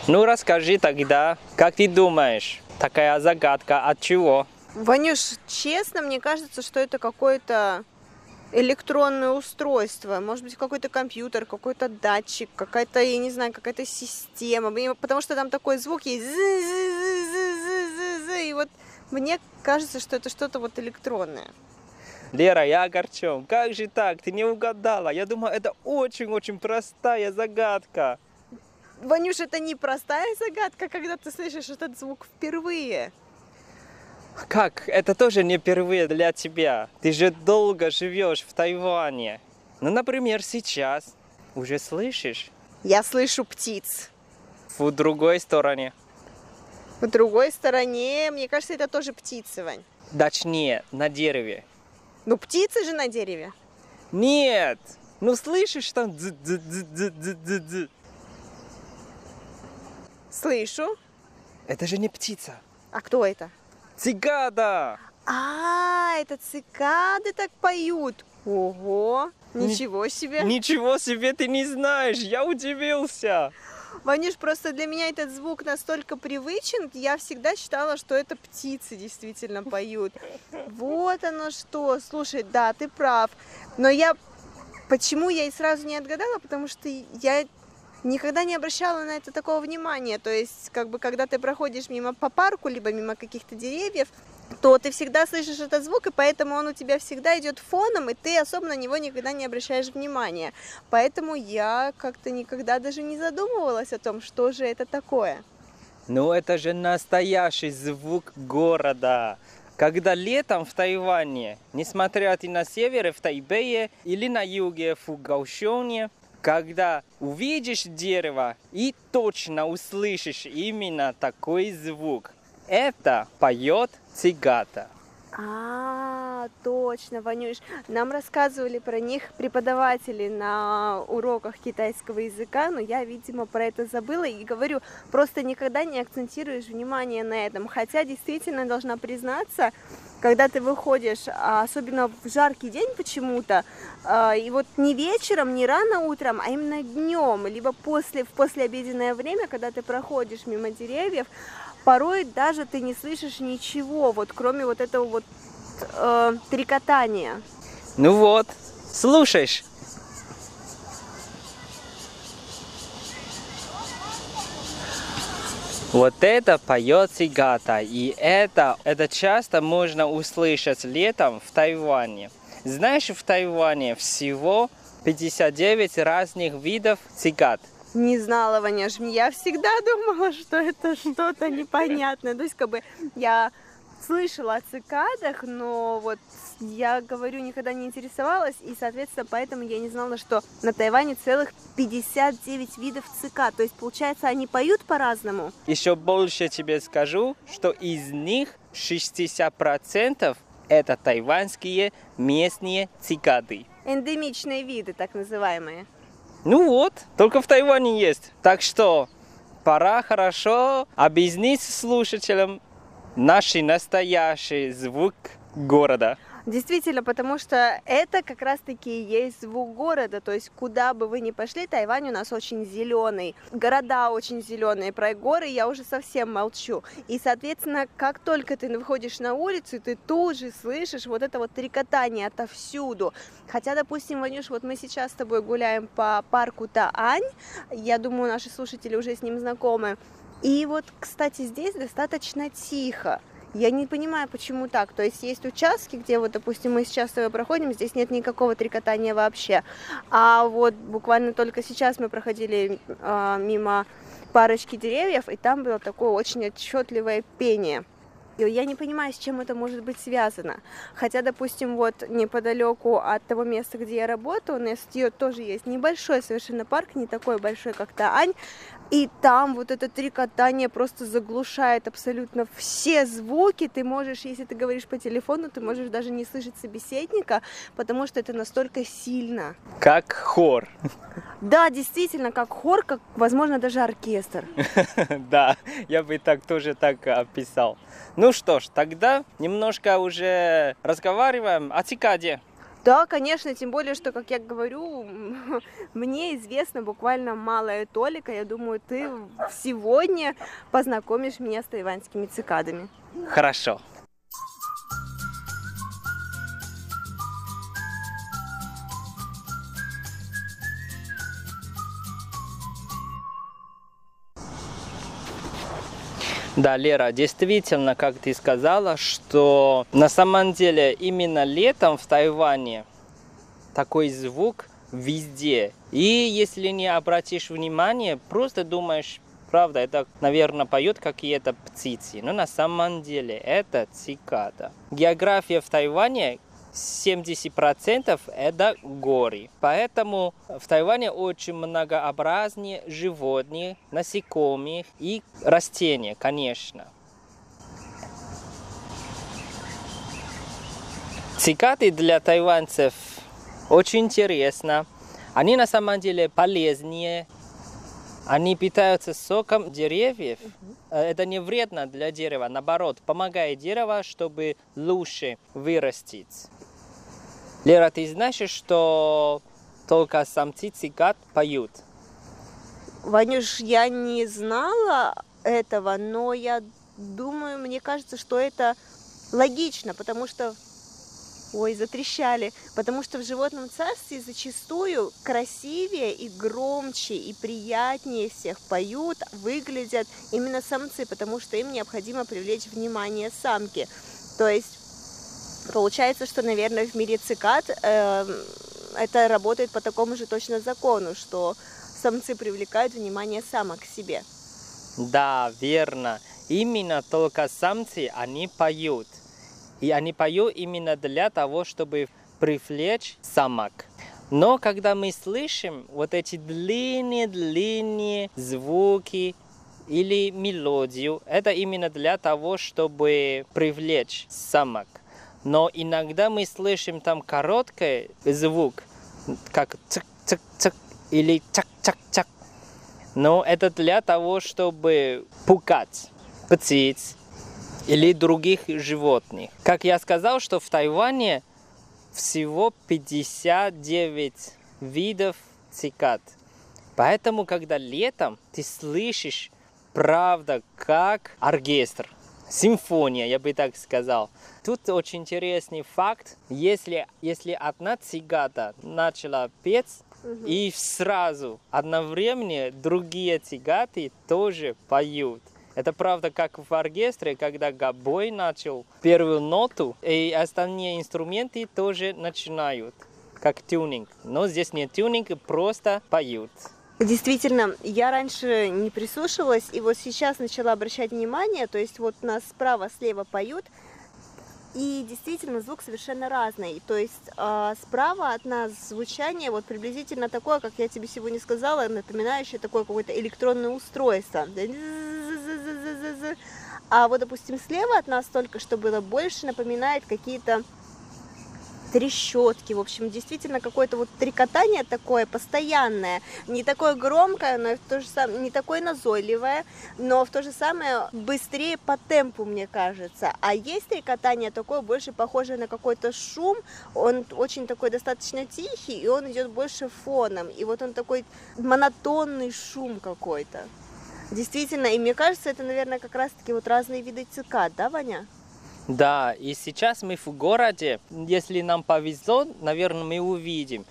Ну расскажи тогда, как ты думаешь, такая загадка от чего? Ванюш, честно, мне кажется, что это какое-то электронное устройство, может быть, какой-то компьютер, какой-то датчик, какая-то, я не знаю, какая-то система, потому что там такой звук есть, и вот мне кажется, что это что-то вот электронное. Лера, я огорчен. Как же так? Ты не угадала. Я думаю, это очень-очень простая загадка. Ванюш, это не простая загадка, когда ты слышишь этот звук впервые. Как? Это тоже не впервые для тебя. Ты же долго живешь в Тайване. Ну, например, сейчас. Уже слышишь? Я слышу птиц. В другой стороне. В другой стороне, мне кажется, это тоже птицы, Вань. Точнее, на дереве. Ну, птицы же на дереве. Нет! Ну, слышишь там дз -дз -дз -дз -дз -дз. Слышу. Это же не птица. А кто это? Цикада! А, это цикады так поют. Ого, ничего себе. Ничего себе ты не знаешь, я удивился. Ванюш, просто для меня этот звук настолько привычен, я всегда считала, что это птицы действительно поют. Вот оно что. Слушай, да, ты прав. Но я... Почему я и сразу не отгадала? Потому что я никогда не обращала на это такого внимания. То есть, как бы, когда ты проходишь мимо по парку, либо мимо каких-то деревьев, то ты всегда слышишь этот звук, и поэтому он у тебя всегда идет фоном, и ты особо на него никогда не обращаешь внимания. Поэтому я как-то никогда даже не задумывалась о том, что же это такое. Ну, это же настоящий звук города. Когда летом в Тайване, несмотря ты на севере, в Тайбэе или на юге, в Гаушоне, когда увидишь дерево и точно услышишь именно такой звук, это поет цигата. А, точно, Ванюш. Нам рассказывали про них преподаватели на уроках китайского языка, но я, видимо, про это забыла и говорю, просто никогда не акцентируешь внимание на этом. Хотя, действительно, должна признаться, когда ты выходишь, а особенно в жаркий день почему-то, а, и вот не вечером, не рано утром, а именно днем, либо после, в послеобеденное время, когда ты проходишь мимо деревьев, порой даже ты не слышишь ничего, вот кроме вот этого вот э, трекотания. Ну вот, слушаешь. Вот это поет цигата, и это, это часто можно услышать летом в Тайване. Знаешь, в Тайване всего 59 разных видов цигат – не знала, Ваняш. Я всегда думала, что это что-то непонятное. То есть, как бы я слышала о цикадах, но вот я говорю, никогда не интересовалась, и, соответственно, поэтому я не знала, что на Тайване целых 59 видов цикад. То есть, получается, они поют по-разному. Еще больше тебе скажу, что из них 60% это тайваньские местные цикады. Эндемичные виды, так называемые. Ну вот, только в Тайване есть. Так что пора хорошо объяснить слушателям наш настоящий звук города. Действительно, потому что это как раз-таки и есть звук города. То есть, куда бы вы ни пошли, Тайвань у нас очень зеленый. Города очень зеленые. Про горы я уже совсем молчу. И, соответственно, как только ты выходишь на улицу, ты тут же слышишь вот это вот трекотание отовсюду. Хотя, допустим, Ванюш, вот мы сейчас с тобой гуляем по парку Таань. Я думаю, наши слушатели уже с ним знакомы. И вот, кстати, здесь достаточно тихо. Я не понимаю, почему так. То есть есть участки, где вот, допустим, мы сейчас тобой проходим, здесь нет никакого трекотания вообще. А вот буквально только сейчас мы проходили э, мимо парочки деревьев, и там было такое очень отчетливое пение. И я не понимаю, с чем это может быть связано. Хотя, допустим, вот неподалеку от того места, где я работаю, у нас тоже есть небольшой совершенно парк, не такой большой, как Таань, и там вот это трикотание просто заглушает абсолютно все звуки. Ты можешь, если ты говоришь по телефону, ты можешь даже не слышать собеседника, потому что это настолько сильно. Как хор. Да, действительно, как хор, как, возможно, даже оркестр. Да, я бы так тоже так описал. Ну что ж, тогда немножко уже разговариваем о цикаде. Да, конечно, тем более, что, как я говорю, мне известно буквально малая толика. Я думаю, ты сегодня познакомишь меня с тайваньскими цикадами. Хорошо. Да, Лера, действительно, как ты сказала, что на самом деле именно летом в Тайване такой звук везде. И если не обратишь внимание, просто думаешь, правда, это, наверное, поет какие-то птицы. Но на самом деле это цикада. География в Тайване 70% это горы. Поэтому в Тайване очень многообразнее животных, насекомых и растения, конечно. Цикады для тайванцев очень интересно. Они на самом деле полезнее. Они питаются соком деревьев. Это не вредно для дерева, наоборот, помогает дереву, чтобы лучше вырастить. Лера, ты знаешь, что только самцы цикад поют? Ванюш, я не знала этого, но я думаю, мне кажется, что это логично, потому что Ой, затрещали. Потому что в животном царстве зачастую красивее и громче и приятнее всех поют, выглядят именно самцы, потому что им необходимо привлечь внимание самки. То есть Получается, что, наверное, в мире цикад э, это работает по такому же точно закону, что самцы привлекают внимание самок к себе. Да, верно. Именно только самцы, они поют. И они поют именно для того, чтобы привлечь самок. Но когда мы слышим вот эти длинные-длинные звуки или мелодию, это именно для того, чтобы привлечь самок но иногда мы слышим там короткий звук, как цик-цик-цик или чак-чак-чак. Но это для того, чтобы пугать птиц или других животных. Как я сказал, что в Тайване всего 59 видов цикад. Поэтому, когда летом ты слышишь, правда, как оркестр, симфония, я бы так сказал. Тут очень интересный факт. Если, если одна цигата начала петь, угу. и сразу одновременно другие цигаты тоже поют. Это правда, как в оркестре, когда гобой начал первую ноту, и остальные инструменты тоже начинают, как тюнинг. Но здесь не тюнинг, просто поют. Действительно, я раньше не прислушивалась, и вот сейчас начала обращать внимание, то есть вот нас справа, слева поют, и действительно звук совершенно разный. То есть э, справа от нас звучание вот приблизительно такое, как я тебе сегодня сказала, напоминающее такое какое-то электронное устройство. А вот, допустим, слева от нас только что было больше напоминает какие-то трещотки, в общем, действительно какое-то вот трекотание такое постоянное, не такое громкое, но в то же самое, не такое назойливое, но в то же самое быстрее по темпу, мне кажется. А есть трекотание такое больше похожее на какой-то шум, он очень такой достаточно тихий, и он идет больше фоном, и вот он такой монотонный шум какой-то. Действительно, и мне кажется, это, наверное, как раз-таки вот разные виды цикад, да, Ваня? Да, и сейчас мы в городе, если нам повезло, наверное, мы увидим.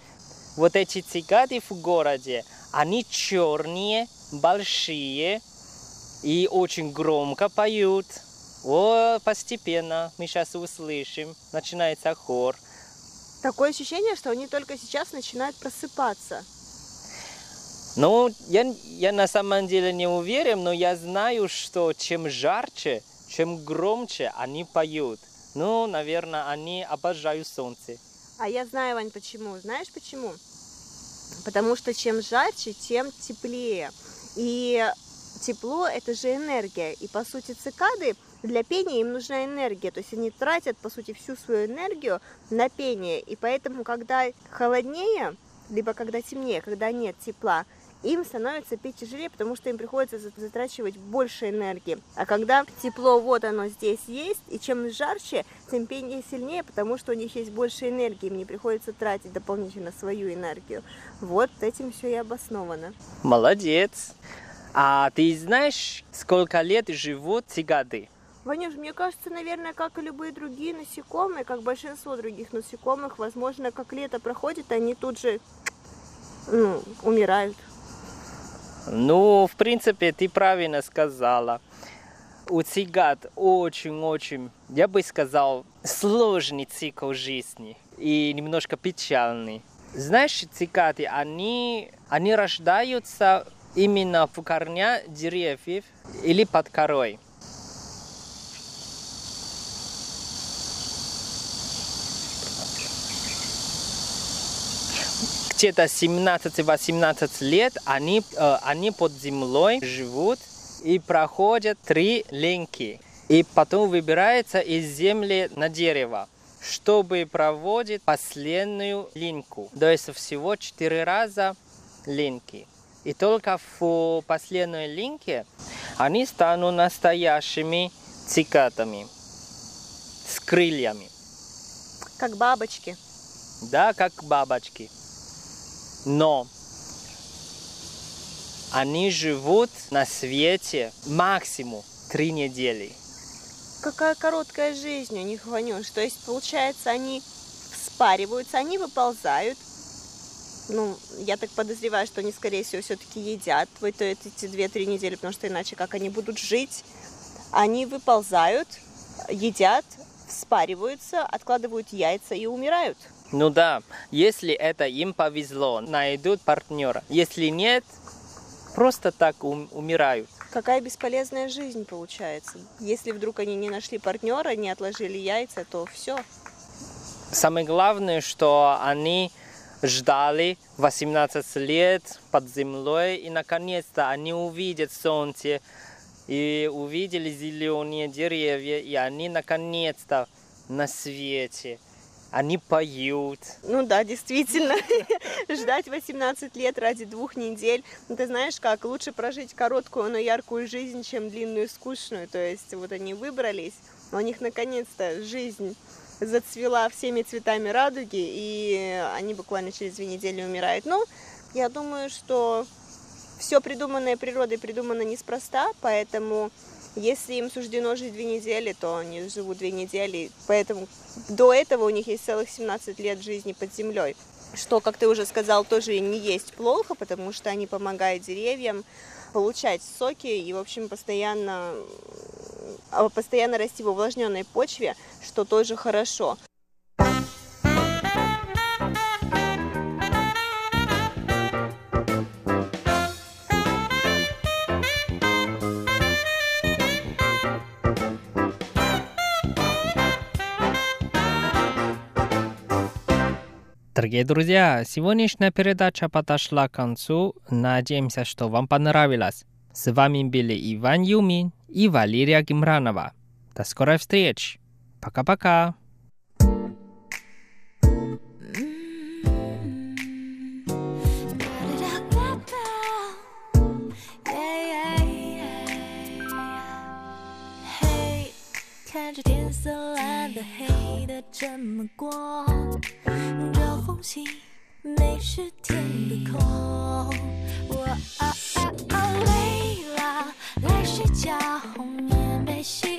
Вот эти цикады в городе, они черные, большие и очень громко поют. О, постепенно мы сейчас услышим, начинается хор. Такое ощущение, что они только сейчас начинают просыпаться. Ну, я, я на самом деле не уверен, но я знаю, что чем жарче, чем громче они поют. Ну, наверное, они обожают солнце. А я знаю, Вань, почему. Знаешь почему? Потому что чем жарче, тем теплее. И тепло – это же энергия. И, по сути, цикады для пения им нужна энергия. То есть они тратят, по сути, всю свою энергию на пение. И поэтому, когда холоднее, либо когда темнее, когда нет тепла, им становится пить тяжелее, потому что им приходится затрачивать больше энергии. А когда тепло вот оно здесь есть, и чем жарче, тем пение сильнее, потому что у них есть больше энергии, им не приходится тратить дополнительно свою энергию. Вот этим все и обосновано. Молодец. А ты знаешь, сколько лет живут цикады? Ванюш, мне кажется, наверное, как и любые другие насекомые, как большинство других насекомых, возможно, как лето проходит, они тут же ну, умирают. Ну, в принципе, ты правильно сказала. У цикад очень-очень, я бы сказал, сложный цикл жизни и немножко печальный. Знаешь, цикады, они, они рождаются именно в корня деревьев или под корой. Где-то 17-18 лет они, э, они под землей живут и проходят три линки. И потом выбирается из земли на дерево, чтобы проводить последнюю линку. То есть всего четыре раза линки. И только в последней линке они станут настоящими цикатами с крыльями. Как бабочки. Да, как бабочки но они живут на свете максимум три недели. Какая короткая жизнь у них, Ванюш. То есть, получается, они спариваются, они выползают. Ну, я так подозреваю, что они, скорее всего, все-таки едят в эти две-три недели, потому что иначе как они будут жить? Они выползают, едят, спариваются, откладывают яйца и умирают. Ну да, если это им повезло, найдут партнера. Если нет, просто так ум- умирают. Какая бесполезная жизнь получается. Если вдруг они не нашли партнера, не отложили яйца, то все. Самое главное, что они ждали 18 лет под землей, и наконец-то они увидят солнце, и увидели зеленые деревья, и они наконец-то на свете они поют. Ну да, действительно. Ждать 18 лет ради двух недель. Ну, ты знаешь как, лучше прожить короткую, но яркую жизнь, чем длинную, скучную. То есть вот они выбрались, у них наконец-то жизнь зацвела всеми цветами радуги, и они буквально через две недели умирают. Ну, я думаю, что все придуманное природой придумано неспроста, поэтому если им суждено жить две недели, то они живут две недели. Поэтому до этого у них есть целых 17 лет жизни под землей. Что, как ты уже сказал, тоже не есть плохо, потому что они помогают деревьям получать соки и, в общем, постоянно, а, постоянно расти в увлажненной почве, что тоже хорошо. Дорогие друзья, сегодняшняя передача подошла к концу. Надеемся, что вам понравилось. С вами были Иван Юмин и Валерия Гимранова. До скорой встречи. Пока-пока. 黑的这么过。空气没是天的空。我啊啊啊累了，来睡觉，棉被洗